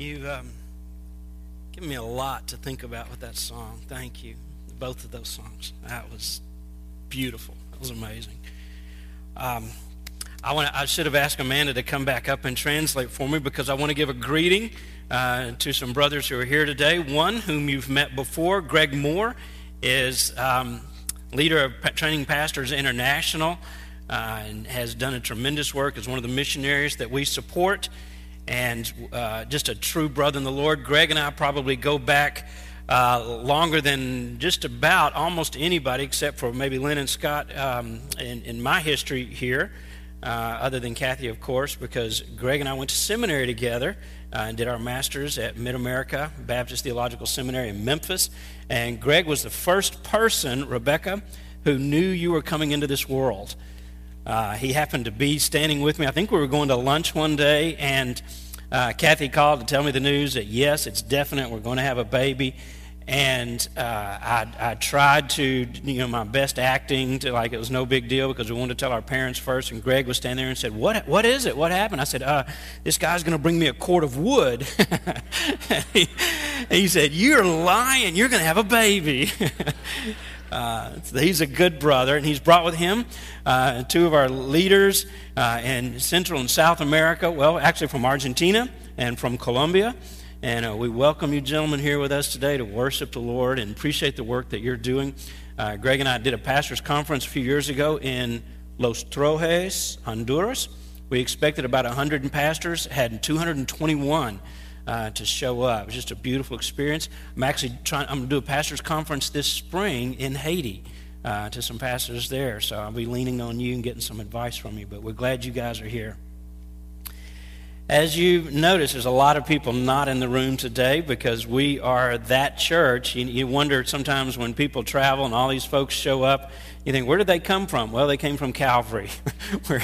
You um, give me a lot to think about with that song. Thank you. Both of those songs. That was beautiful. That was amazing. Um, I, want I should have asked Amanda to come back up and translate for me because I want to give a greeting uh, to some brothers who are here today. One whom you've met before, Greg Moore, is um, leader of Training Pastors International uh, and has done a tremendous work as one of the missionaries that we support and uh, just a true brother in the Lord. Greg and I probably go back uh, longer than just about almost anybody, except for maybe Lynn and Scott um, in, in, my history here, uh, other than Kathy, of course, because Greg and I went to seminary together. Uh, and did our master's at Mid America Baptist Theological Seminary in Memphis. And Greg was the first person, Rebecca, who knew you were coming into this world. Uh, he happened to be standing with me. I think we were going to lunch one day, and uh, Kathy called to tell me the news that yes, it's definite. We're going to have a baby. And uh, I, I, tried to, you know, my best acting to like it was no big deal because we wanted to tell our parents first. And Greg was standing there and said, "What? What is it? What happened?" I said, uh, "This guy's going to bring me a cord of wood." he, he said, "You're lying. You're going to have a baby." Uh, he's a good brother, and he's brought with him uh, two of our leaders uh, in Central and South America. Well, actually, from Argentina and from Colombia. And uh, we welcome you, gentlemen, here with us today to worship the Lord and appreciate the work that you're doing. Uh, Greg and I did a pastor's conference a few years ago in Los Trojes, Honduras. We expected about 100 pastors, had 221 uh, to show up. It was just a beautiful experience. I'm actually trying, I'm going to do a pastor's conference this spring in Haiti uh, to some pastors there. So I'll be leaning on you and getting some advice from you. But we're glad you guys are here. As you notice, there's a lot of people not in the room today because we are that church. You, you, wonder sometimes when people travel and all these folks show up, you think, where did they come from? Well, they came from Calvary. we're,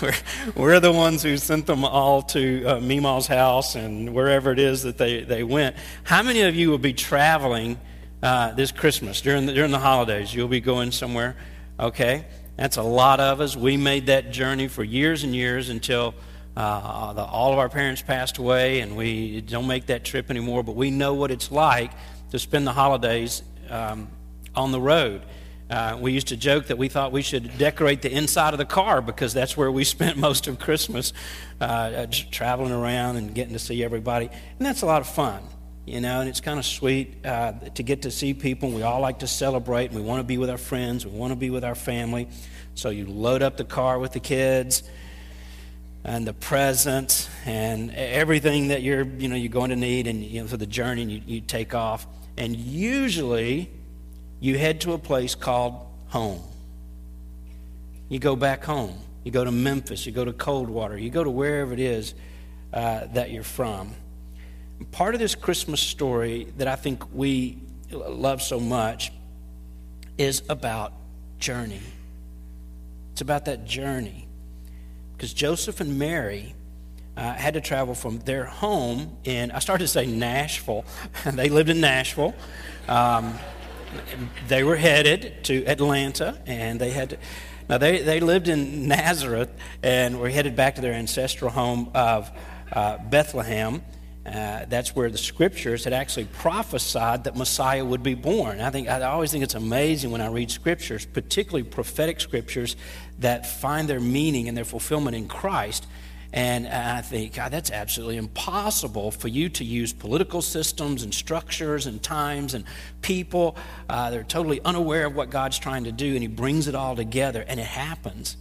we're, we're, the ones who sent them all to uh, house and wherever it is that they, they went. How many of you will be traveling uh, this Christmas during the, during the holidays? You'll be going somewhere, okay? That's a lot of us. We made that journey for years and years until uh, the, all of our parents passed away, and we don't make that trip anymore, but we know what it's like to spend the holidays um, on the road. Uh, we used to joke that we thought we should decorate the inside of the car because that's where we spent most of Christmas, uh, uh traveling around and getting to see everybody. And that's a lot of fun, you know, and it's kind of sweet uh, to get to see people. We all like to celebrate, and we want to be with our friends, we want to be with our family. So you load up the car with the kids and the presents and everything that you're you know you're going to need and you know for the journey and you, you take off and usually you head to a place called home. You go back home. You go to memphis. You go to coldwater. You go to wherever it is uh, that you're from. Part of this christmas story that i think we love so much is about journey. It's about that journey. Because Joseph and Mary uh, had to travel from their home in, I started to say Nashville. they lived in Nashville. Um, they were headed to Atlanta, and they had to, now they, they lived in Nazareth and were headed back to their ancestral home of uh, Bethlehem. Uh, that's where the scriptures had actually prophesied that Messiah would be born. I think I always think it's amazing when I read scriptures, particularly prophetic scriptures, that find their meaning and their fulfillment in Christ. And I think, God, that's absolutely impossible for you to use political systems and structures and times and people. Uh, they're totally unaware of what God's trying to do, and He brings it all together, and it happens.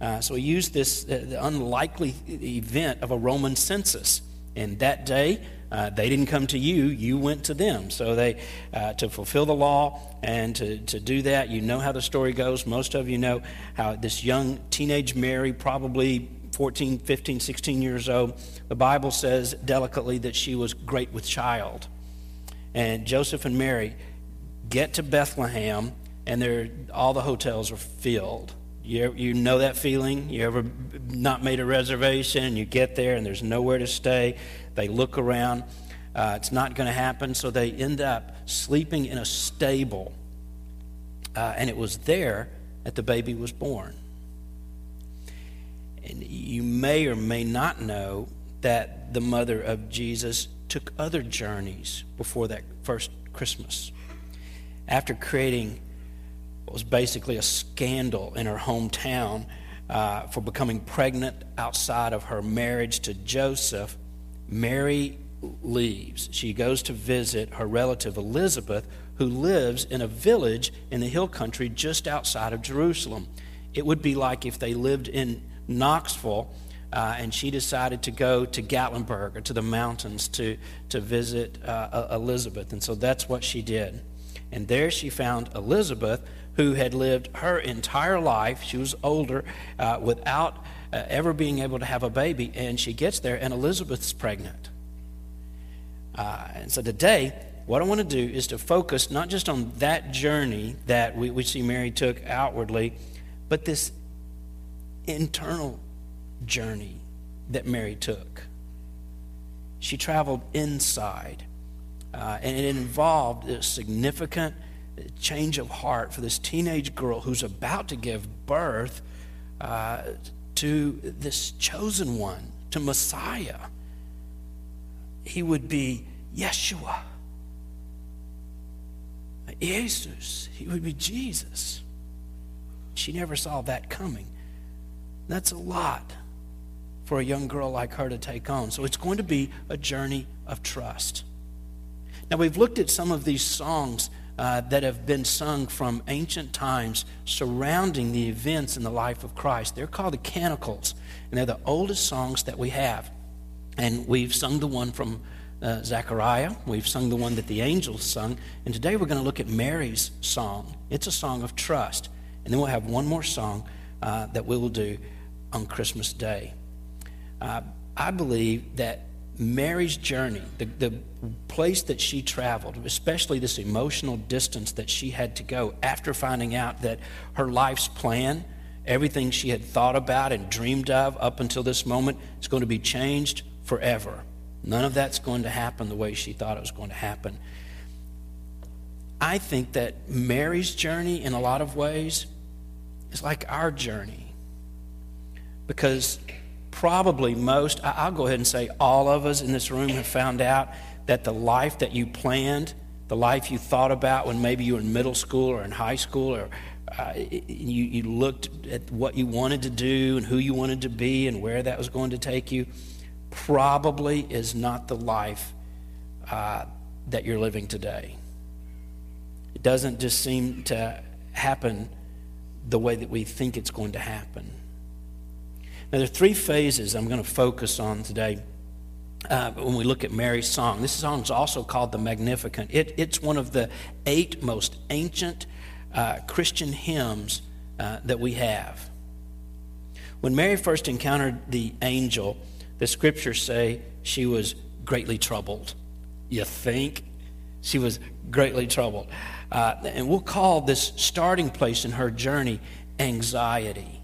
Uh, so He used this uh, the unlikely event of a Roman census and that day, uh, they didn't come to you, you went to them. So they, uh, to fulfill the law and to, to do that, you know how the story goes. Most of you know how this young teenage Mary, probably 14, 15, 16 years old, the Bible says delicately that she was great with child. And Joseph and Mary get to Bethlehem, and all the hotels are filled. You, you know that feeling? You ever not made a reservation you get there and there's nowhere to stay? They look around. Uh, it's not going to happen. So they end up sleeping in a stable. Uh, and it was there that the baby was born. And you may or may not know that the mother of Jesus took other journeys before that first Christmas. After creating what was basically a scandal in her hometown uh, for becoming pregnant outside of her marriage to Joseph, Mary leaves. She goes to visit her relative Elizabeth, who lives in a village in the hill country just outside of Jerusalem. It would be like if they lived in Knoxville uh, and she decided to go to Gatlinburg or to the mountains to, to visit uh, Elizabeth. And so that's what she did. And there she found Elizabeth, who had lived her entire life. She was older uh, without uh, ever being able to have a baby. And she gets there, and Elizabeth's pregnant. Uh, and so today, what I want to do is to focus not just on that journey that we, we see Mary took outwardly, but this internal journey that Mary took. She traveled inside, uh, and it involved a significant change of heart for this teenage girl who's about to give birth uh, to this chosen one, to Messiah. He would be Yeshua. Jesus. He would be Jesus. She never saw that coming. That's a lot for a young girl like her to take on. So it's going to be a journey of trust. Now, we've looked at some of these songs uh, that have been sung from ancient times surrounding the events in the life of Christ. They're called the canticles, and they're the oldest songs that we have. And we've sung the one from uh, Zechariah. We've sung the one that the angels sung. And today we're going to look at Mary's song. It's a song of trust. And then we'll have one more song uh, that we will do on Christmas Day. Uh, I believe that Mary's journey, the, the place that she traveled, especially this emotional distance that she had to go after finding out that her life's plan, everything she had thought about and dreamed of up until this moment, is going to be changed forever. None of that's going to happen the way she thought it was going to happen. I think that Mary's journey, in a lot of ways, is like our journey. Because probably most, I'll go ahead and say all of us in this room have found out that the life that you planned, the life you thought about when maybe you were in middle school or in high school, or uh, you, you looked at what you wanted to do and who you wanted to be and where that was going to take you, probably is not the life uh, that you're living today. It doesn't just seem to happen the way that we think it's going to happen. Now, there are three phases I'm going to focus on today uh, when we look at Mary's song. This song is also called the Magnificat. It, it's one of the eight most ancient uh, Christian hymns uh, that we have. When Mary first encountered the angel, the scriptures say she was greatly troubled. You think? She was greatly troubled. Uh, and we'll call this starting place in her journey anxiety.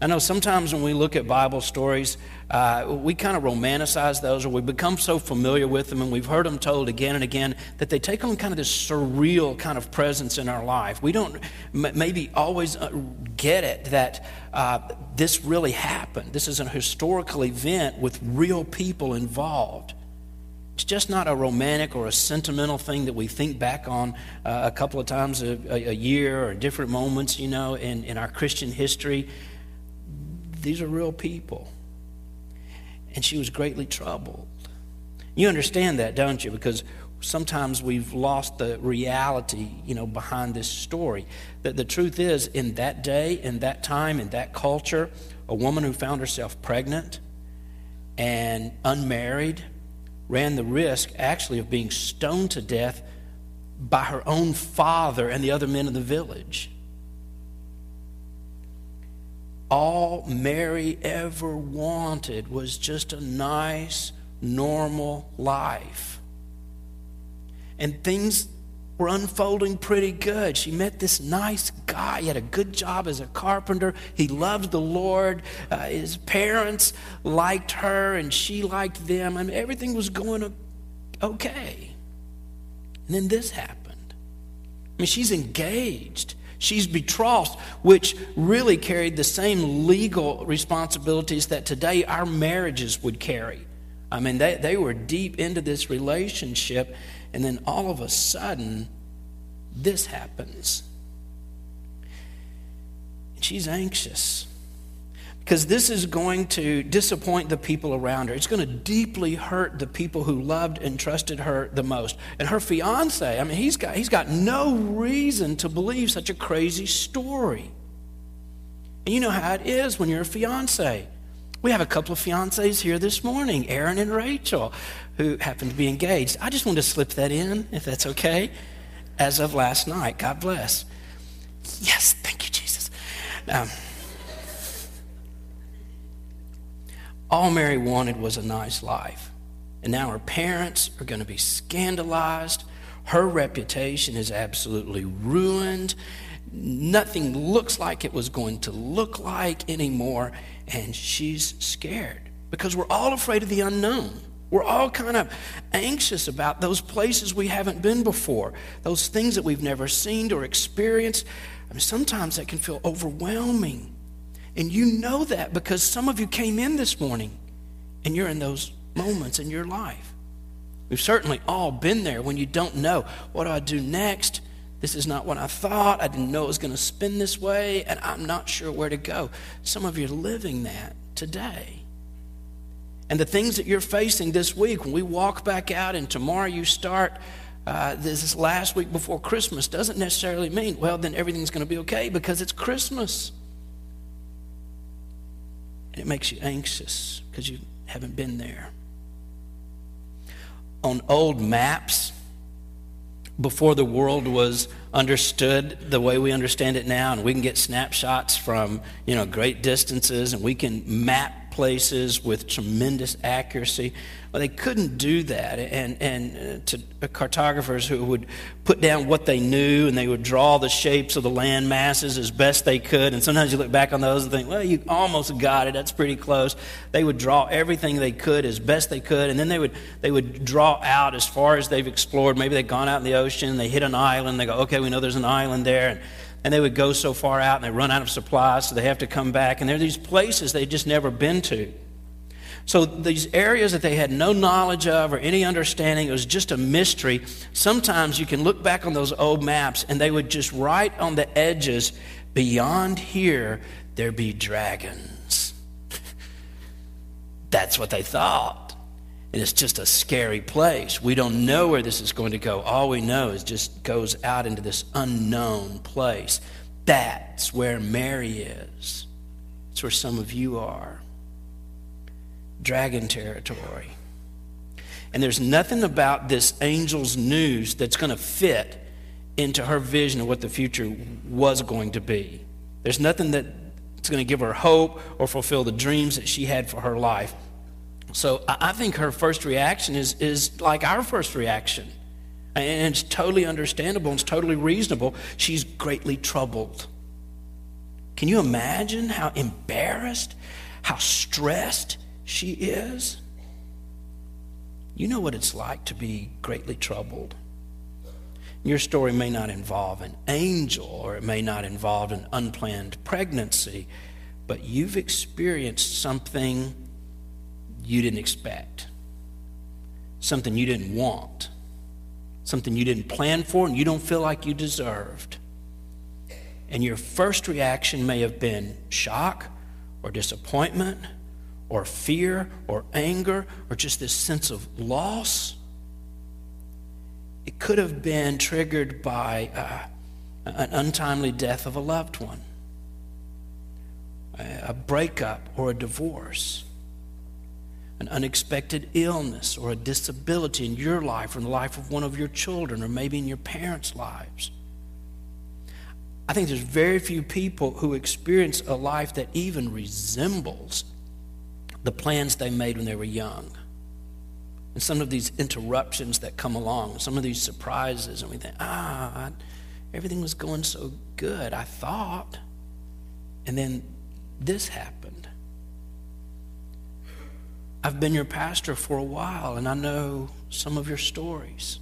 I know sometimes when we look at Bible stories, uh, we kind of romanticize those or we become so familiar with them and we've heard them told again and again that they take on kind of this surreal kind of presence in our life. We don't m- maybe always uh, get it that uh, this really happened. This is a historical event with real people involved. It's just not a romantic or a sentimental thing that we think back on uh, a couple of times a, a, year or different moments, you know, in, in our Christian history. These are real people. And she was greatly troubled. You understand that, don't you? Because sometimes we've lost the reality, you know, behind this story. That the truth is, in that day, in that time, in that culture, a woman who found herself pregnant and unmarried ran the risk actually of being stoned to death by her own father and the other men in the village all Mary ever wanted was just a nice, normal life. And things were unfolding pretty good. She met this nice guy. He had a good job as a carpenter. He loved the Lord. Uh, his parents liked her, and she liked them. I mean, everything was going okay. And then this happened. I mean, she's engaged. She's betrothed, which really carried the same legal responsibilities that today our marriages would carry. I mean, they, they were deep into this relationship, and then all of a sudden, this happens. She's anxious because this is going to disappoint the people around her. It's going to deeply hurt the people who loved and trusted her the most. And her fiance, I mean, he's got, he's got no reason to believe such a crazy story. And you know how it is when you're a fiance. We have a couple of fiancés here this morning, Aaron and Rachel, who happen to be engaged. I just wanted to slip that in, if that's okay, as of last night. God bless. Yes, thank you, Jesus. Um, All Mary wanted was a nice life. And now her parents are going to be scandalized. Her reputation is absolutely ruined. Nothing looks like it was going to look like anymore. And she's scared because we're all afraid of the unknown. We're all kind of anxious about those places we haven't been before, those things that we've never seen or experienced. I mean, sometimes that can feel overwhelming. And you know that because some of you came in this morning and you're in those moments in your life. We've certainly all been there when you don't know what do I do next? This is not what I thought. I didn't know it was going to spin this way, and I'm not sure where to go. Some of you are living that today. And the things that you're facing this week, when we walk back out and tomorrow you start uh, this last week before Christmas, doesn't necessarily mean, well, then everything's going to be okay because it's Christmas. And it makes you anxious because you haven't been there. On old maps, before the world was understood the way we understand it now, and we can get snapshots from you know great distances, and we can map places with tremendous accuracy. Well, they couldn't do that. And, and uh, to cartographers who would put down what they knew and they would draw the shapes of the land masses as best they could. And sometimes you look back on those and think, well, you almost got it. That's pretty close. They would draw everything they could as best they could. And then they would, they would draw out as far as they've explored. Maybe they've gone out in the ocean, they hit an island, they go, okay, we know there's an island there. And, and they would go so far out and they run out of supplies, so they have to come back. And there are these places they'd just never been to. So these areas that they had no knowledge of or any understanding, it was just a mystery. Sometimes you can look back on those old maps and they would just write on the edges, beyond here, there be dragons. That's what they thought. And it's just a scary place. We don't know where this is going to go. All we know is just goes out into this unknown place. That's where Mary is. That's where some of you are dragon territory. And there's nothing about this angel's news that's going to fit into her vision of what the future was going to be. There's nothing that's going to give her hope or fulfill the dreams that she had for her life. So I think her first reaction is, is like our first reaction. And it's totally understandable and it's totally reasonable. She's greatly troubled. Can you imagine how embarrassed, how stressed, she is, you know what it's like to be greatly troubled. Your story may not involve an angel or it may not involve an unplanned pregnancy, but you've experienced something you didn't expect, something you didn't want, something you didn't plan for and you don't feel like you deserved. And your first reaction may have been shock or disappointment or fear or anger or just this sense of loss. It could have been triggered by uh, an untimely death of a loved one, a breakup or a divorce, an unexpected illness or a disability in your life or in the life of one of your children or maybe in your parents' lives. I think there's very few people who experience a life that even resembles the plans they made when they were young. And some of these interruptions that come along, some of these surprises, and we think, ah, everything was going so good, I thought. And then this happened. I've been your pastor for a while, and I know some of your stories.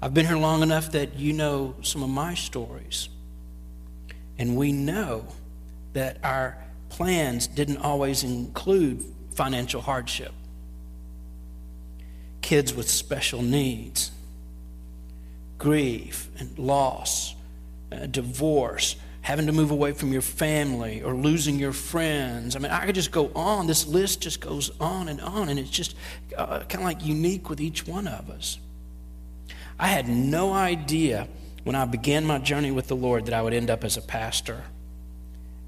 I've been here long enough that you know some of my stories. And we know that our plans didn't always include financial hardship. kids with special needs, grief and loss, uh, divorce, having to move away from your family or losing your friends. I mean, I could just go on. This list just goes on and on, and it's just uh, kind of like unique with each one of us. I had no idea when I began my journey with the Lord that I would end up as a pastor.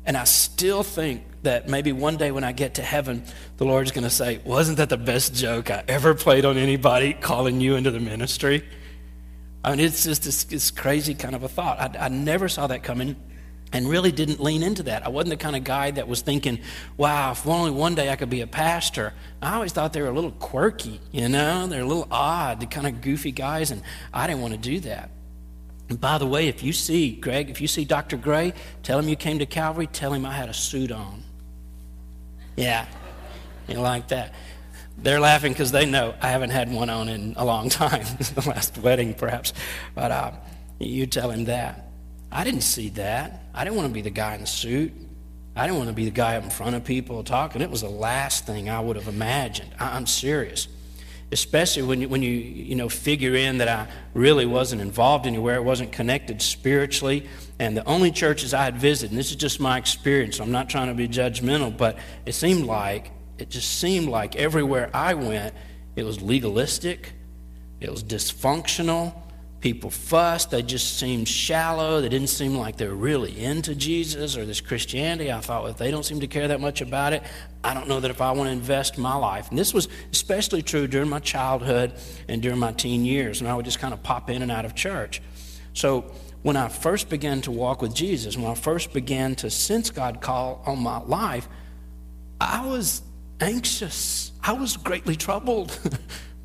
And I still think that maybe one day when I get to heaven, the Lord's going to say, Wasn't that the best joke I ever played on anybody calling you into the ministry? I mean, it's just this, this crazy kind of a thought. I, I never saw that coming and really didn't lean into that. I wasn't the kind of guy that was thinking, wow, if only one day I could be a pastor. I always thought they were a little quirky, you know? They're a little odd, the kind of goofy guys, and I didn't want to do that. And by the way, if you see, Greg, if you see Dr. Gray, tell him you came to Calvary, tell him I had a suit on. Yeah, you like that. They're laughing because they know I haven't had one on in a long time, the last wedding perhaps. But uh, you tell him that. I didn't see that. I didn't want to be the guy in the suit. I didn't want to be the guy up in front of people talking. It was the last thing I would have imagined. I, I'm serious especially when you, when you, you know, figure in that I really wasn't involved anywhere, it wasn't connected spiritually. And the only churches I had visited, and this is just my experience, so I'm not trying to be judgmental, but it seemed like, it just seemed like everywhere I went, it was legalistic, it was dysfunctional, people fussed. They just seemed shallow. They didn't seem like they were really into Jesus or this Christianity. I thought, well, if they don't seem to care that much about it, I don't know that if I want to invest my life. And this was especially true during my childhood and during my teen years, and I would just kind of pop in and out of church. So when I first began to walk with Jesus, when I first began to sense God call on my life, I was anxious. I was greatly troubled.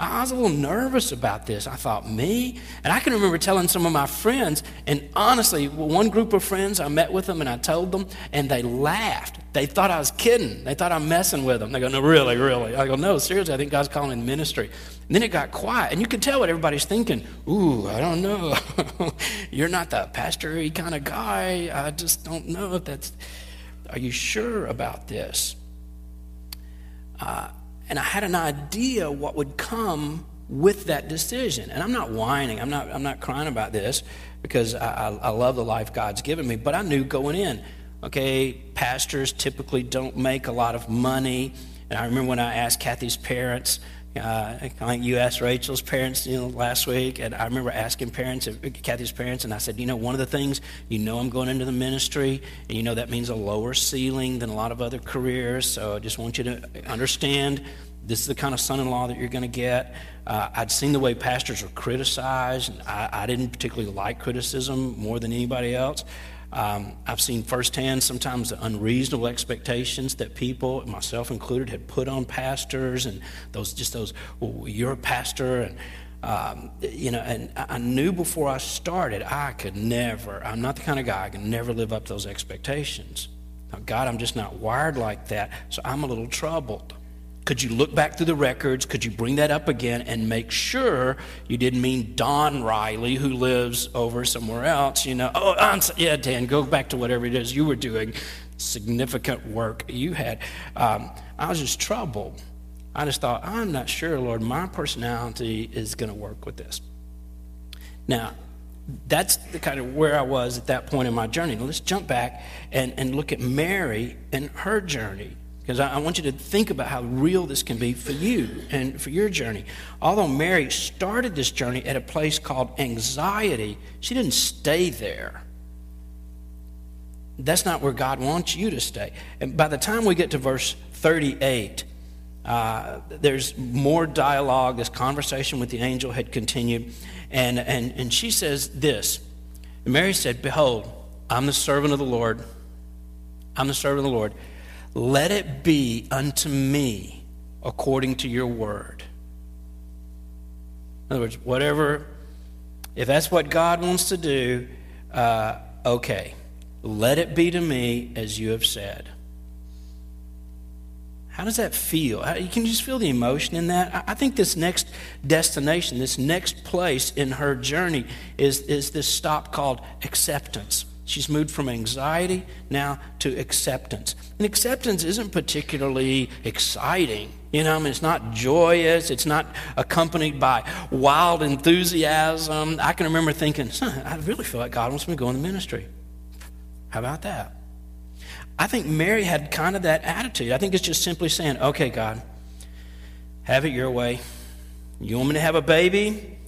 I was a little nervous about this. I thought, me? And I can remember telling some of my friends, and honestly, one group of friends, I met with them and I told them, and they laughed. They thought I was kidding. They thought I'm messing with them. They go, no, really, really. I go, no, seriously, I think God's calling in ministry. And then it got quiet, and you could tell what everybody's thinking. Ooh, I don't know. You're not the pastory kind of guy. I just don't know if that's. Are you sure about this? Uh, and I had an idea what would come with that decision. And I'm not whining, I'm not, I'm not crying about this because I, I, I love the life God's given me, but I knew going in, okay, pastors typically don't make a lot of money. And I remember when I asked Kathy's parents, uh, you asked Rachel's parents, you know, last week, and I remember asking parents, uh, Kathy's parents, and I said, you know, one of the things, you know, I'm going into the ministry, and you know that means a lower ceiling than a lot of other careers. So I just want you to understand this is the kind of son-in-law that you're going to get. Uh, I'd seen the way pastors were criticized, and I, I didn't particularly like criticism more than anybody else. Um, I've seen firsthand sometimes the unreasonable expectations that people, myself included, had put on pastors, and those just those, well, you're a pastor, and um, you know, and I knew before I started I could never. I'm not the kind of guy I can never live up to those expectations. Now, God, I'm just not wired like that, so I'm a little troubled. Could you look back through the records? Could you bring that up again and make sure you didn't mean Don Riley, who lives over somewhere else? You know, oh, I'm, yeah, Dan, go back to whatever it is you were doing. Significant work you had. Um, I was just troubled. I just thought, I'm not sure, Lord, my personality is going to work with this. Now, that's the kind of where I was at that point in my journey. Now, let's jump back and, and look at Mary and her journey. Because I, I want you to think about how real this can be for you and for your journey. Although Mary started this journey at a place called anxiety, she didn't stay there. That's not where God wants you to stay. And by the time we get to verse 38, uh, there's more dialogue. This conversation with the angel had continued. And, and, and she says this Mary said, Behold, I'm the servant of the Lord. I'm the servant of the Lord. Let it be unto me according to your word. In other words, whatever, if that's what God wants to do, uh, okay. Let it be to me as you have said. How does that feel? How, you can just feel the emotion in that. I, I think this next destination, this next place in her journey is, is this stop called acceptance. She's moved from anxiety now to acceptance. And acceptance isn't particularly exciting. You know, I mean, it's not joyous. It's not accompanied by wild enthusiasm. I can remember thinking, I really feel like God wants me to go in the ministry. How about that? I think Mary had kind of that attitude. I think it's just simply saying, okay, God, have it your way. You want me to have a baby?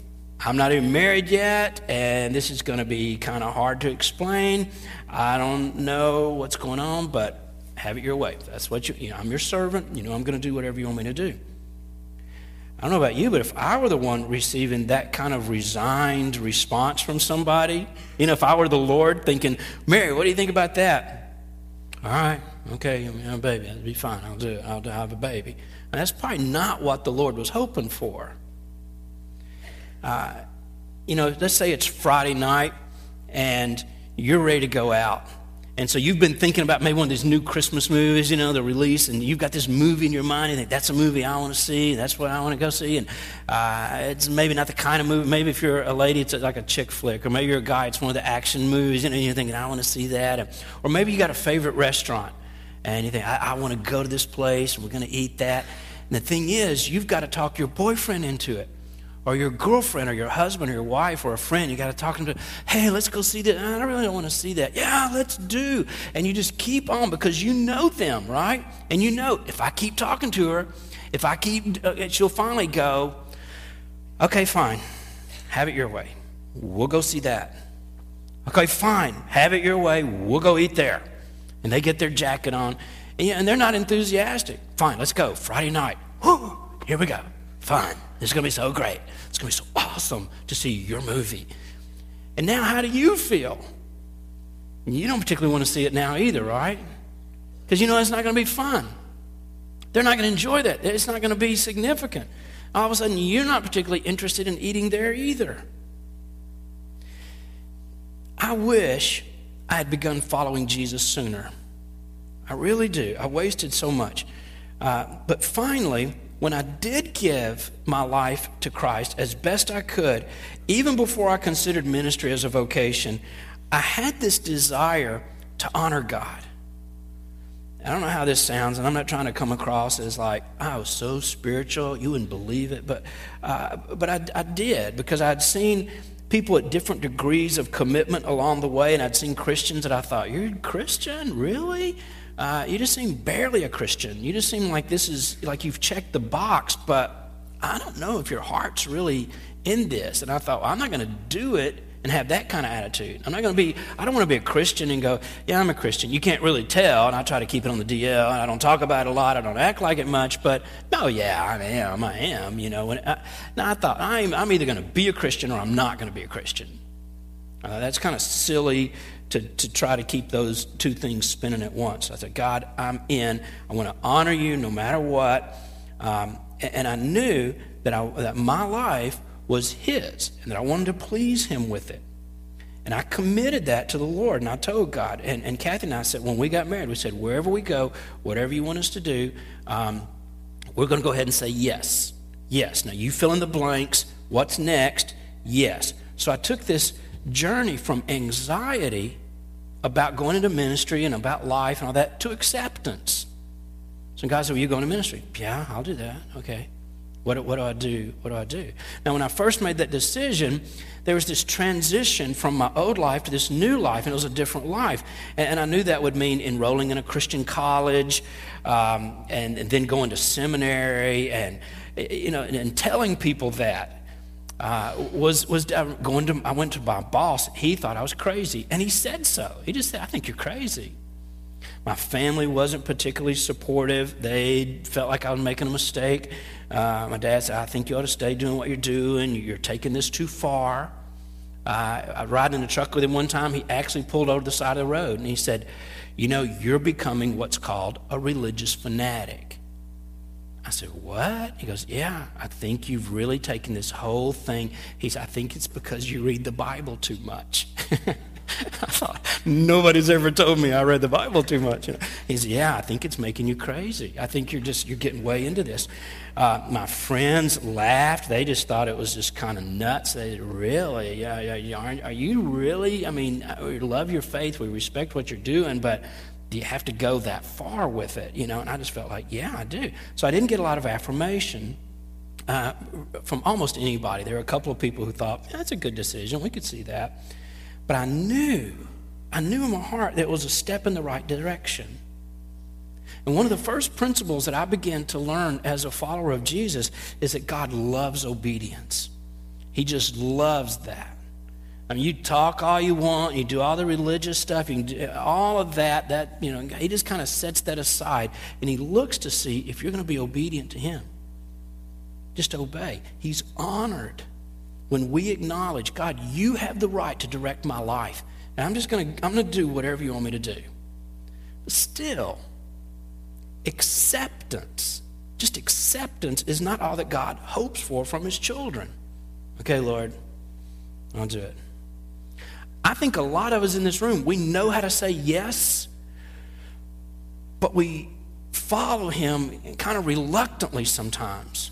I'm not even married yet, and this is going to be kind of hard to explain. I don't know what's going on, but have it your way. That's what you, you know, I'm your servant. You know, I'm going to do whatever you want me to do. I don't know about you, but if I were the one receiving that kind of resigned response from somebody, you know, if I were the Lord thinking, Mary, what do you think about that? All right, okay, you a baby. That'll be fine. I'll do it. I'll have a baby. And that's probably not what the Lord was hoping for. Uh, you know, let's say it's Friday night and you're ready to go out. And so you've been thinking about maybe one of these new Christmas movies, you know, the release, and you've got this movie in your mind. You think that's a movie I want to see. That's what I want to go see. And uh, it's maybe not the kind of movie. Maybe if you're a lady, it's like a chick flick, or maybe you're a guy, it's one of the action movies. You know, you're thinking I want to see that. Or maybe you got a favorite restaurant, and you think I, I want to go to this place, and we're going to eat that. And the thing is, you've got to talk your boyfriend into it or your girlfriend or your husband or your wife or a friend, you got to talk to them. Hey, let's go see that. I really don't want to see that. Yeah, let's do. And you just keep on because you know them, right? And you know if I keep talking to her, if I keep, uh, she'll finally go. Okay, fine, have it your way. We'll go see that. Okay, fine, have it your way. We'll go eat there. And they get their jacket on, and they're not enthusiastic. Fine, let's go. Friday night. Whew, here we go. This is going to be so great. It's going to be so awesome to see your movie. And now, how do you feel? You don't particularly want to see it now either, right? Because you know it's not going to be fun. They're not going to enjoy that. It's not going to be significant. All of a sudden, you're not particularly interested in eating there either. I wish I had begun following Jesus sooner. I really do. I wasted so much. Uh, but finally, when I did give my life to Christ as best I could, even before I considered ministry as a vocation, I had this desire to honor God. I don't know how this sounds, and I'm not trying to come across as like I was so spiritual, you wouldn't believe it, but uh, but I, I did because I'd seen people at different degrees of commitment along the way, and I'd seen Christians that I thought, "You're a Christian, really?" Uh, you just seem barely a Christian. You just seem like this is like you've checked the box, but I don't know if your heart's really in this. And I thought, well, I'm not going to do it and have that kind of attitude. I'm not going to be, I don't want to be a Christian and go, yeah, I'm a Christian. You can't really tell. And I try to keep it on the DL. I don't talk about it a lot. I don't act like it much. But no, yeah, I am. I am, you know. And I, now I thought, I'm, I'm either going to be a Christian or I'm not going to be a Christian. Uh, that's kind of silly to, to try to keep those two things spinning at once. I said, God, I'm in. I want to honor you no matter what. Um, and, and I knew that, I, that my life was His and that I wanted to please Him with it. And I committed that to the Lord, and I told God. And, and Kathy and I said, when we got married, we said, wherever we go, whatever you want us to do, um, we're going to go ahead and say yes. Yes. Now, you fill in the blanks. What's next? Yes. So I took this journey from anxiety about going into ministry and about life and all that to acceptance. Some guys said, Well, you going to ministry? Yeah, I'll do that. Okay. What, what do I do? What do I do? Now, when I first made that decision, there was this transition from my old life to this new life, and it was a different life. And, and I knew that would mean enrolling in a Christian college um, and, and, then going to seminary and, you know, and, and telling people that uh, was was going to. I went to my boss. He thought I was crazy, and he said so. He just said, "I think you're crazy." My family wasn't particularly supportive. They felt like I was making a mistake. Uh, my dad said, "I think you ought to stay doing what you're doing. You're taking this too far." Uh, I ride in the truck with him one time. He actually pulled over the side of the road, and he said, "You know, you're becoming what's called a religious fanatic." I said, What? He goes, Yeah, I think you've really taken this whole thing. He said, I think it's because you read the Bible too much. I thought, nobody's ever told me I read the Bible too much. He said, Yeah, I think it's making you crazy. I think you're just, you're getting way into this. Uh, my friends laughed. They just thought it was just kind of nuts. They said, Really? Yeah, yeah, yeah. Are, are you really? I mean, we love your faith. We respect what you're doing, but do you have to go that far with it? You know, and I just felt like, yeah, I do. So I didn't get a lot of affirmation uh, from almost anybody. There were a couple of people who thought, yeah, that's a good decision. We could see that. But I knew, I knew in my heart that it was a step in the right direction. And one of the first principles that I began to learn as a follower of Jesus is that God loves obedience. He just loves that. I mean, you talk all you want, you do all the religious stuff, you can do all of that. That you know, he just kind of sets that aside, and he looks to see if you're going to be obedient to him. Just obey. He's honored when we acknowledge, God, you have the right to direct my life, and I'm just going to I'm going to do whatever you want me to do. But still, acceptance, just acceptance, is not all that God hopes for from His children. Okay, Lord, I'll do it. I think a lot of us in this room, we know how to say yes, but we follow Him kind of reluctantly sometimes.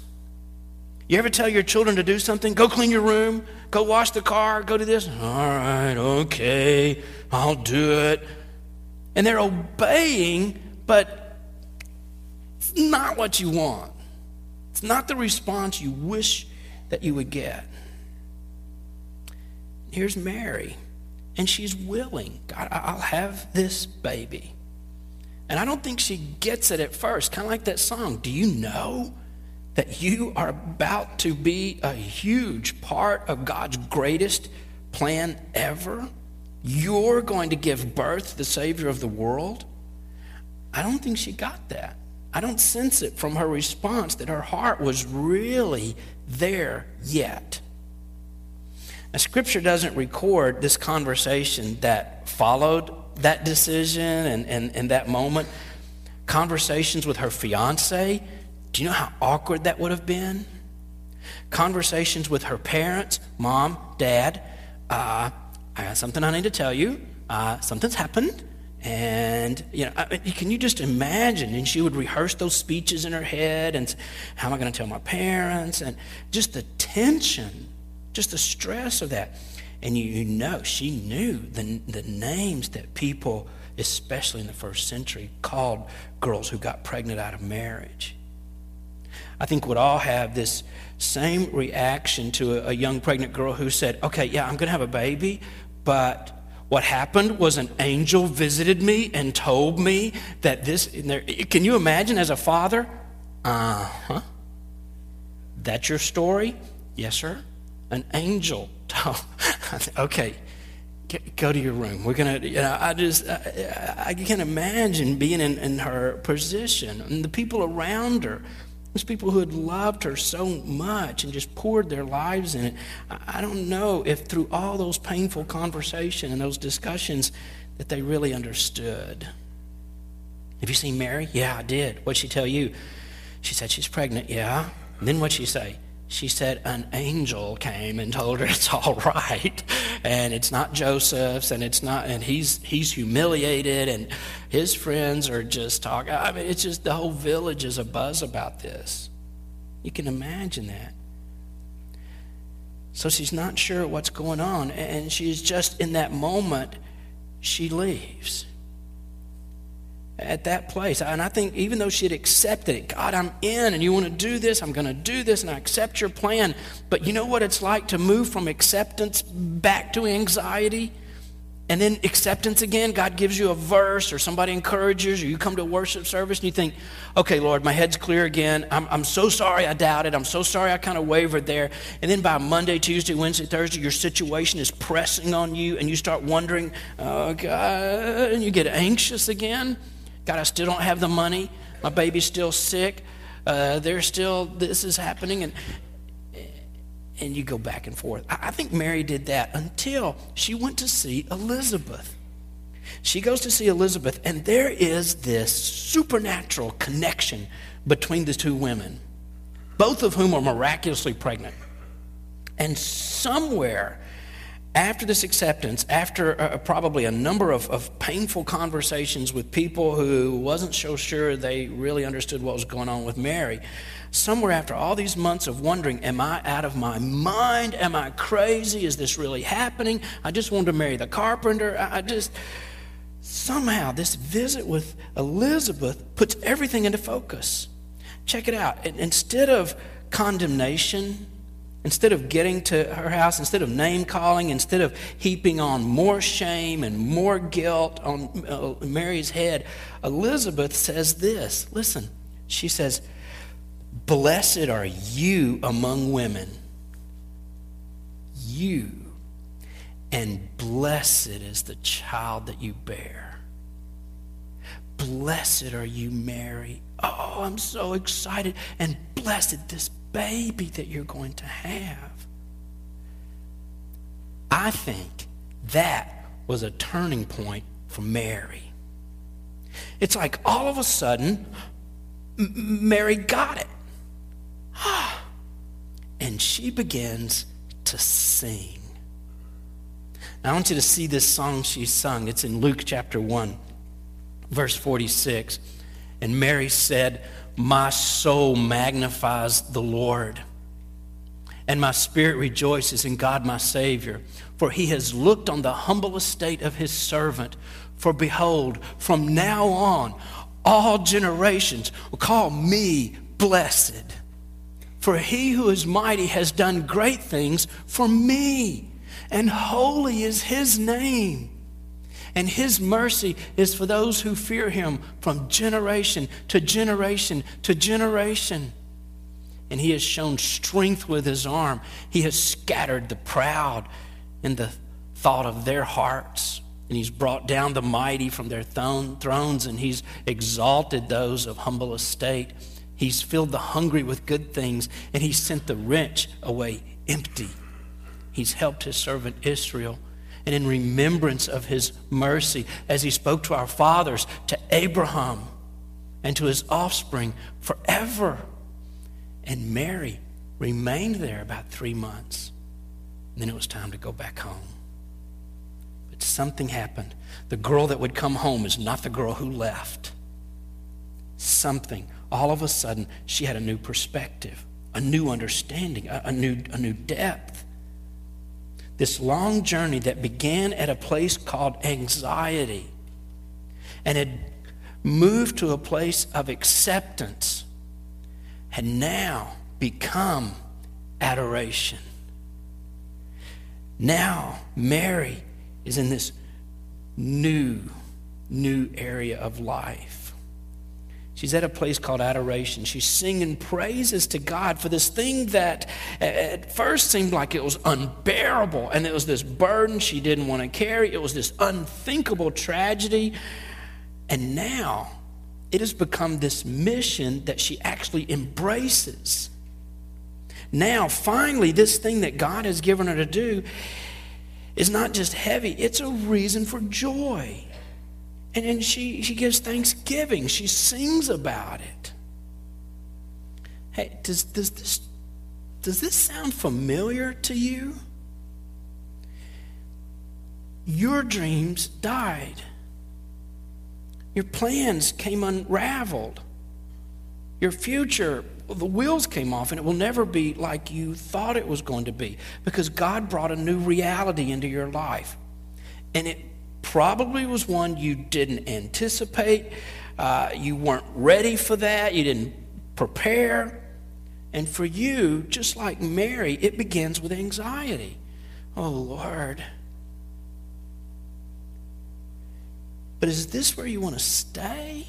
You ever tell your children to do something? Go clean your room, go wash the car, go do this. All right, okay, I'll do it. And they're obeying, but it's not what you want. It's not the response you wish that you would get. Here's Mary, and she's willing. God, I'll have this baby. And I don't think she gets it at first, kind of like that song. Do you know that you are about to be a huge part of God's greatest plan ever? You're going to give birth to the Savior of the world? I don't think she got that. I don't sense it from her response that her heart was really there yet. Scripture doesn't record this conversation that followed that decision and, and, and that moment. Conversations with her fiance. Do you know how awkward that would have been? Conversations with her parents, mom, dad. Uh, I got something I need to tell you. Uh, something's happened. And, you know, can you just imagine? And she would rehearse those speeches in her head and how am I going to tell my parents? And just the tension, just the stress of that. And you, you know, she knew the, the names that people, especially in the first century, called girls who got pregnant out of marriage. I think would all have this same reaction to a, a young pregnant girl who said, Okay, yeah, I'm going to have a baby, but what happened was an angel visited me and told me that this. Can you imagine as a father? Uh huh. That's your story? Yes, sir. An angel told. Oh, okay, go to your room. We're gonna. You know, I just. I, I can imagine being in, in her position and the people around her. Those people who had loved her so much and just poured their lives in it. I don't know if through all those painful conversations and those discussions that they really understood. Have you seen Mary? Yeah, I did. What'd she tell you? She said she's pregnant. Yeah. And then what'd she say? She said an angel came and told her it's all right. And it's not joseph's and it's not and he's he's humiliated and his friends are just talking. I mean it's just the whole village is a buzz about this. You can imagine that. So she's not sure what's going on and she's just in that moment she leaves at that place. And I think even though she had accepted it, God, I'm in and you want to do this, I'm going to do this and I accept your plan. But you know what it's like to move from acceptance back to anxiety? And then acceptance again, God gives you a verse or somebody encourages you, you come to worship service and you think, okay, Lord, my head's clear again. I'm, I'm so sorry I doubted. I'm so sorry I kind of wavered there. And then by Monday, Tuesday, Wednesday, Thursday, your situation is pressing on you and you start wondering, oh, God, and you get anxious again. God, I still don't have the money. My baby's still sick. Uh, there's still, this is happening. And, and you go back and forth. I think Mary did that until she went to see Elizabeth. She goes to see Elizabeth, and there is this supernatural connection between the two women, both of whom are miraculously pregnant. And somewhere after this acceptance, after uh, probably a number of, of painful conversations with people who wasn't so sure they really understood what was going on with Mary, somewhere after all these months of wondering, am I out of my mind? Am I crazy? Is this really happening? I just wanted to marry the carpenter. I, I just, somehow this visit with Elizabeth puts everything into focus. Check it out. Instead of condemnation, instead of getting to her house, instead of name calling, instead of heaping on more shame and more guilt on uh, Mary's head, Elizabeth says this. Listen, she says, Blessed are you among women. You and blessed is the child that you bear. Blessed are you, Mary. Oh, I'm so excited. And blessed this baby that you're going to have. I think that was a turning point for Mary. It's like all of a sudden, Mary got it. And she begins to sing. Now, I want you to see this song she sung. It's in Luke chapter 1, verse 46. And Mary said, My soul magnifies the Lord, and my spirit rejoices in God my Savior, for he has looked on the humble estate of his servant. For behold, from now on, all generations will call me blessed. For he who is mighty has done great things for me and holy is his name. And his mercy is for those who fear him from generation to generation to generation. And he has shown strength with his arm. He has scattered the proud in the thought of their hearts. And he's brought down the mighty from their thrones, and he's exalted those of humble estate. He's filled the hungry with good things, and he sent the rich away empty. He's helped his servant Israel. And in remembrance of his mercy, as he spoke to our fathers, to Abraham, and to his offspring forever. And Mary remained there about three months. And then it was time to go back home. But something happened. The girl that would come home is not the girl who left. Something, all of a sudden, she had a new perspective, a new understanding, a, a new, a new depth this long journey that began at a place called anxiety and had moved to a place of acceptance had now become adoration. Now, Mary is in this new, new area of life. She's at a place called adoration. She's singing praises to God for this thing that at first seemed like it was unbearable and it was this burden she didn't want to carry. It was this unthinkable tragedy. And now it has become this mission that she actually embraces. Now, finally, this thing that God has given her to do is not just heavy, it's a reason for joy. And then she, she gives thanksgiving. She sings about it. Hey, does, does, this, does this sound familiar to you? Your dreams died. Your plans came unraveled. Your future, the wheels came off, and it will never be like you thought it was going to be because God brought a new reality into your life. And it probably was one you didn't anticipate. Uh, you weren't ready for that. You didn't prepare. And for you, just like Mary, it begins with anxiety. Oh, Lord. But is this where you want to stay?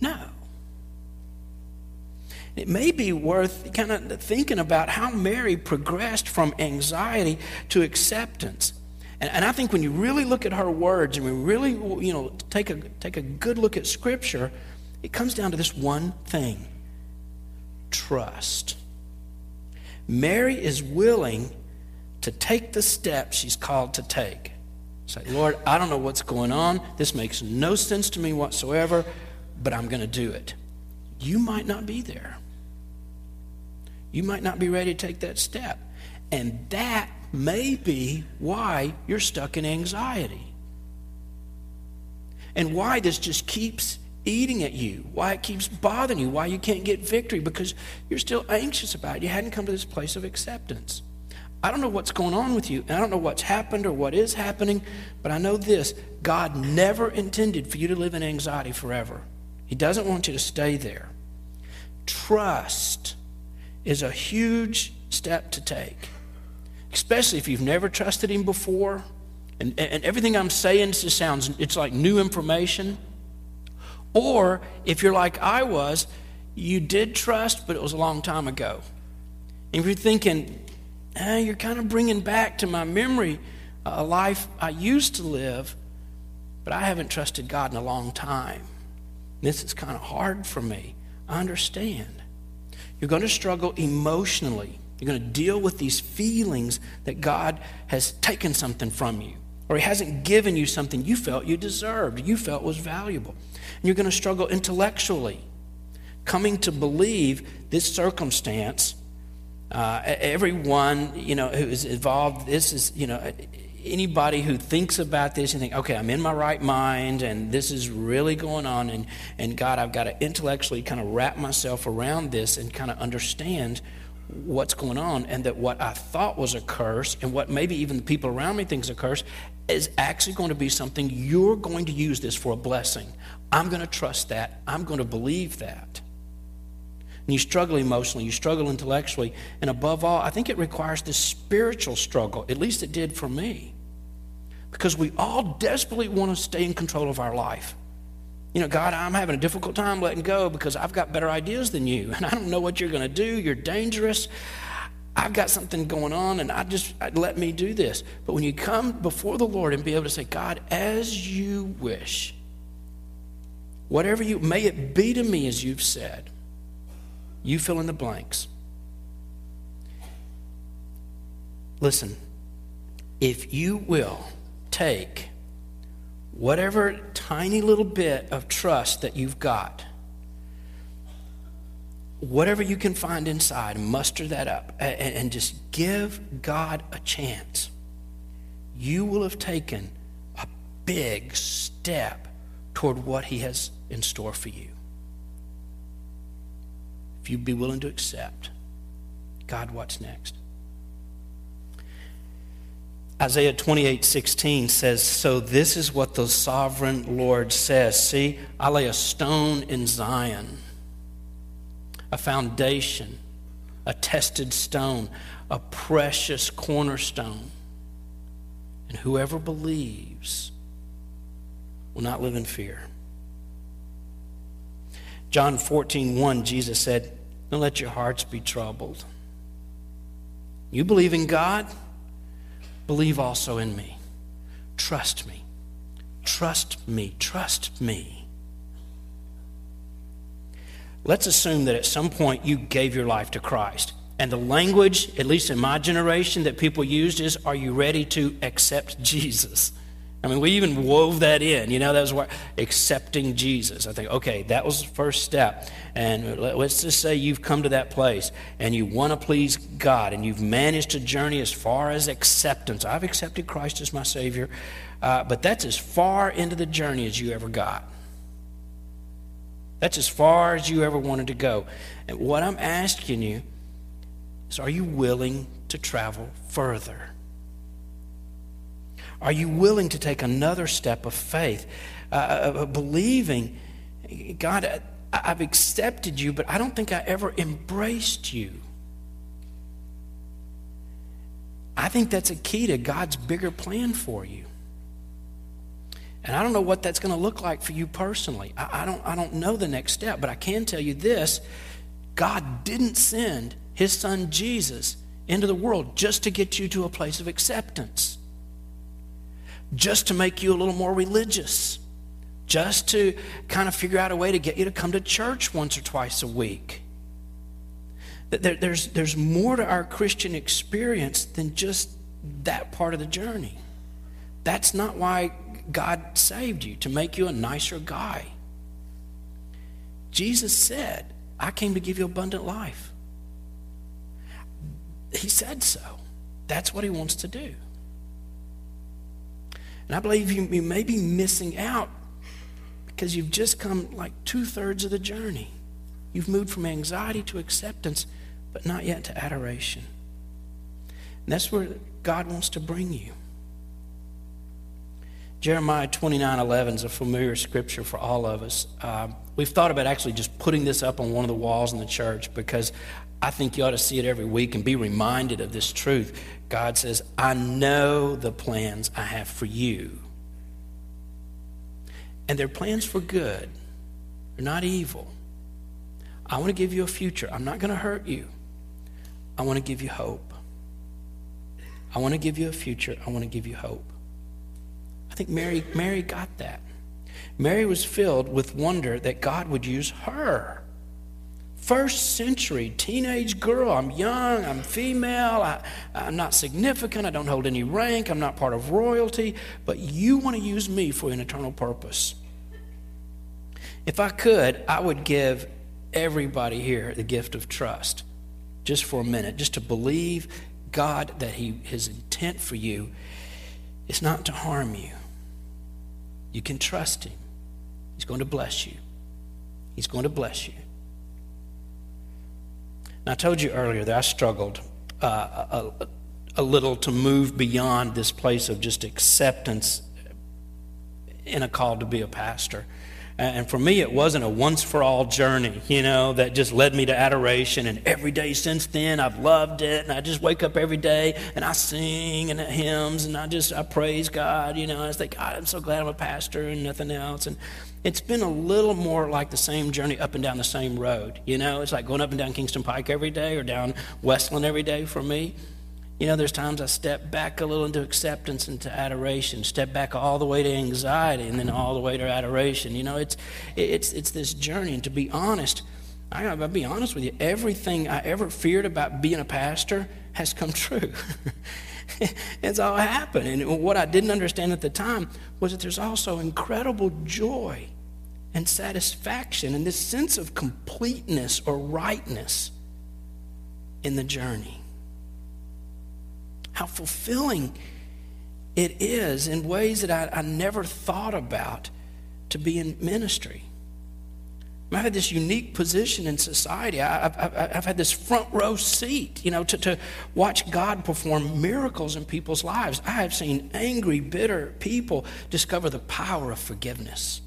No. It may be worth kind of thinking about how Mary progressed from anxiety to acceptance. And, and I think when you really look at her words and we really, you know, take a, take a good look at Scripture, it comes down to this one thing trust. Mary is willing to take the step she's called to take. Say, Lord, I don't know what's going on. This makes no sense to me whatsoever, but I'm going to do it. You might not be there. You might not be ready to take that step. And that may be why you're stuck in anxiety. And why this just keeps eating at you, why it keeps bothering you, why you can't get victory, because you're still anxious about it. You hadn't come to this place of acceptance. I don't know what's going on with you. and I don't know what's happened or what is happening, but I know this God never intended for you to live in anxiety forever. He doesn't want you to stay there. Trust is a huge step to take, especially if you've never trusted Him before. And, and everything I'm saying just sounds, it's like new information. Or if you're like I was, you did trust, but it was a long time ago. And if you're thinking, eh, you're kind of bringing back to my memory a life I used to live, but I haven't trusted God in a long time. This is kind of hard for me. I understand. You're going to struggle emotionally. You're going to deal with these feelings that God has taken something from you, or He hasn't given you something you felt you deserved, you felt was valuable. And you're going to struggle intellectually, coming to believe this circumstance. Uh, everyone, you know, who is involved, this is, you know, anybody who thinks about this and think, okay, I'm in my right mind and this is really going on, and, and God, I've got to intellectually kind of wrap myself around this and kind of understand what's going on, and that what I thought was a curse and what maybe even the people around me think is a curse is actually going to be something you're going to use this for a blessing. I'm going to trust that. I'm going to believe that. And you struggle emotionally, you struggle intellectually, and above all, I think it requires this spiritual struggle. At least it did for me because we all desperately want to stay in control of our life. You know, God, I'm having a difficult time letting go because I've got better ideas than you, and I don't know what you're going to do. You're dangerous. I've got something going on, and I just let me do this. But when you come before the Lord and be able to say, God, as you wish, whatever you may it be to me as you've said, you fill in the blanks. Listen, if you will take whatever tiny little bit of trust that you've got, whatever you can find inside, muster that up and, and just give God a chance. You will have taken a big step toward what He has in store for you. If you'd be willing to accept, God, what's next? Isaiah 28 16 says, So this is what the sovereign Lord says. See, I lay a stone in Zion, a foundation, a tested stone, a precious cornerstone. And whoever believes will not live in fear. John 14 1, Jesus said, Don't let your hearts be troubled. You believe in God? Believe also in me. Trust me. Trust me. Trust me. Let's assume that at some point you gave your life to Christ. And the language, at least in my generation, that people used is, Are you ready to accept Jesus? I mean, we even wove that in. You know, that was accepting Jesus. I think, okay, that was the first step. And let's just say you've come to that place and you want to please God and you've managed to journey as far as acceptance. I've accepted Christ as my Savior, uh, but that's as far into the journey as you ever got. That's as far as you ever wanted to go. And what I'm asking you is, are you willing to travel further? Are you willing to take another step of faith, uh, uh, uh believing, God, I've accepted you, but I don't think I ever embraced you? I think that's a key to God's bigger plan for you. And I don't know what that's going to look like for you personally. I, I, don't, I don't know the next step, but I can tell you this God didn't send his son Jesus into the world just to get you to a place of acceptance just to make you a little more religious, just to kind of figure out a way to get you to come to church once or twice a week. There, there's, there's more to our Christian experience than just that part of the journey. That's not why God saved you, to make you a nicer guy. Jesus said, I came to give you abundant life. He said so. That's what he wants to do. And I believe you, you may be missing out because you've just come like two thirds of the journey. You've moved from anxiety to acceptance, but not yet to adoration. And that's where God wants to bring you. Jeremiah 29 11 is a familiar scripture for all of us. Uh, we've thought about actually just putting this up on one of the walls in the church because I think you ought to see it every week and be reminded of this truth. God says, I know the plans I have for you. And they're plans for good, they're not evil. I want to give you a future. I'm not going to hurt you. I want to give you hope. I want to give you a future. I want to give you hope. I think Mary, Mary got that. Mary was filled with wonder that God would use her. First century teenage girl. I'm young, I'm female, I, I'm not significant, I don't hold any rank, I'm not part of royalty, but you want to use me for an eternal purpose. If I could, I would give everybody here the gift of trust just for a minute, just to believe God that he, His intent for you is not to harm you. You can trust Him. He's going to bless you. He's going to bless you. Now, I told you earlier that I struggled uh, a, a little to move beyond this place of just acceptance in a call to be a pastor. And for me, it wasn't a once for all journey, you know, that just led me to adoration. And every day since then, I've loved it. And I just wake up every day and I sing and hymns and I just, I praise God, you know. I think, God, I'm so glad I'm a pastor and nothing else. And it's been a little more like the same journey up and down the same road, you know. It's like going up and down Kingston Pike every day or down Westland every day for me. You know, there's times I step back a little into acceptance, into adoration, step back all the way to anxiety, and then all the way to adoration. You know, it's it's it's this journey. And to be honest, I gotta be honest with you. Everything I ever feared about being a pastor has come true. it's all happened. And what I didn't understand at the time was that there's also incredible joy and satisfaction and this sense of completeness or rightness in the journey how fulfilling it is in ways that I, I never thought about to be in ministry. I've had this unique position in society. I, have had this front row seat, you know, to, to watch God perform miracles in people's lives. I have seen angry, bitter people discover the power of forgiveness.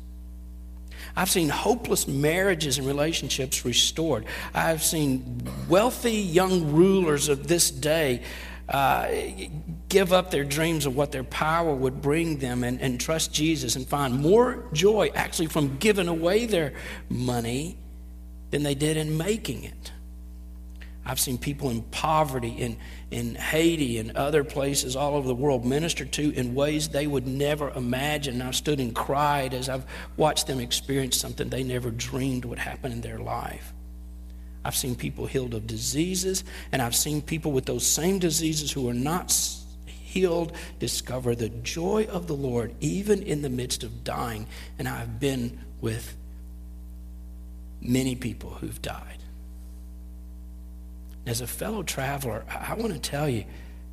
I've seen hopeless marriages and relationships restored. I've seen wealthy young rulers of this day uh, give up their dreams of what their power would bring them and, and trust Jesus and find more joy actually from giving away their money than they did in making it. I've seen people in poverty in, in Haiti and other places all over the world ministered to in ways they would never imagine. I've stood and cried as I've watched them experience something they never dreamed would happen in their life. I've seen people healed of diseases, and I've seen people with those same diseases who are not healed discover the joy of the Lord even in the midst of dying. And I've been with many people who've died. As a fellow traveler, I want to tell you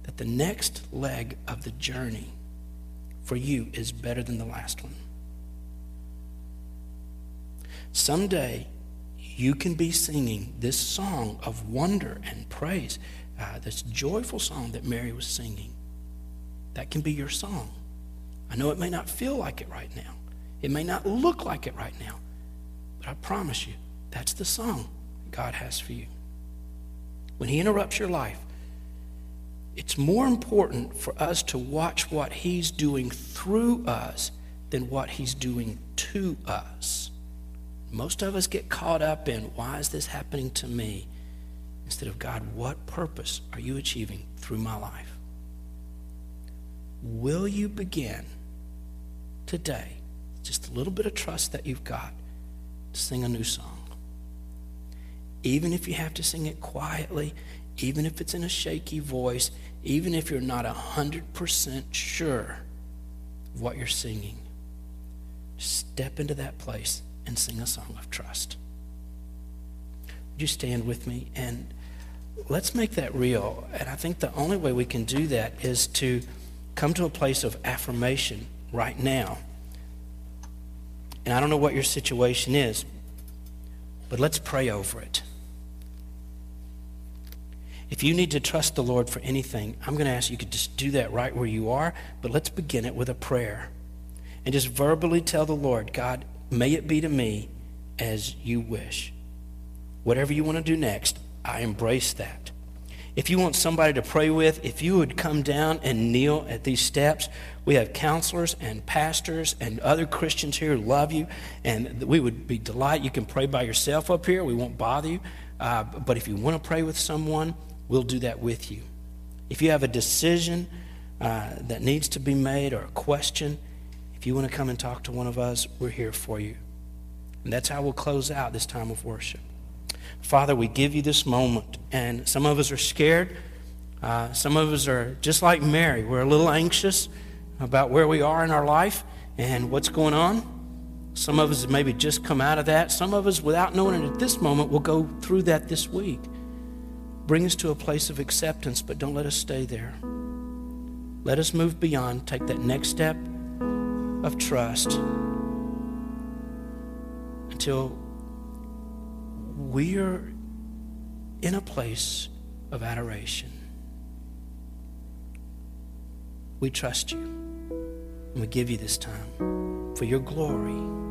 that the next leg of the journey for you is better than the last one. Someday, you can be singing this song of wonder and praise, uh, this joyful song that Mary was singing. That can be your song. I know it may not feel like it right now, it may not look like it right now, but I promise you, that's the song God has for you. When He interrupts your life, it's more important for us to watch what He's doing through us than what He's doing to us. Most of us get caught up in why is this happening to me? Instead of God, what purpose are you achieving through my life? Will you begin today, just a little bit of trust that you've got, to sing a new song? Even if you have to sing it quietly, even if it's in a shaky voice, even if you're not 100% sure of what you're singing, step into that place and sing a song of trust. Would you stand with me? And let's make that real. And I think the only way we can do that is to come to a place of affirmation right now. And I don't know what your situation is, but let's pray over it. If you need to trust the Lord for anything, I'm going to ask you to just do that right where you are, but let's begin it with a prayer. And just verbally tell the Lord, God, may it be to me as you wish. Whatever you want to do next, I embrace that. If you want somebody to pray with, if you would come down and kneel at these steps, we have counselors and pastors and other Christians here who love you, and we would be delighted. You can pray by yourself up here. We won't bother you. Uh, but if you want to pray with someone, we'll do that with you. If you have a decision uh, that needs to be made or a question, if you want to come and talk to one of us, we're here for you. And that's how we'll close out this time of worship. Father, we give you this moment, and some of us are scared. Uh, some of us are just like Mary. We're a little anxious about where we are in our life and what's going on. Some of us have maybe just come out of that. Some of us, without knowing it at this moment, will go through that this week. Bring us to a place of acceptance, but don't let us stay there. Let us move beyond, take that next step of trust until we are in a place of adoration. We trust you. And we give you this time for your glory.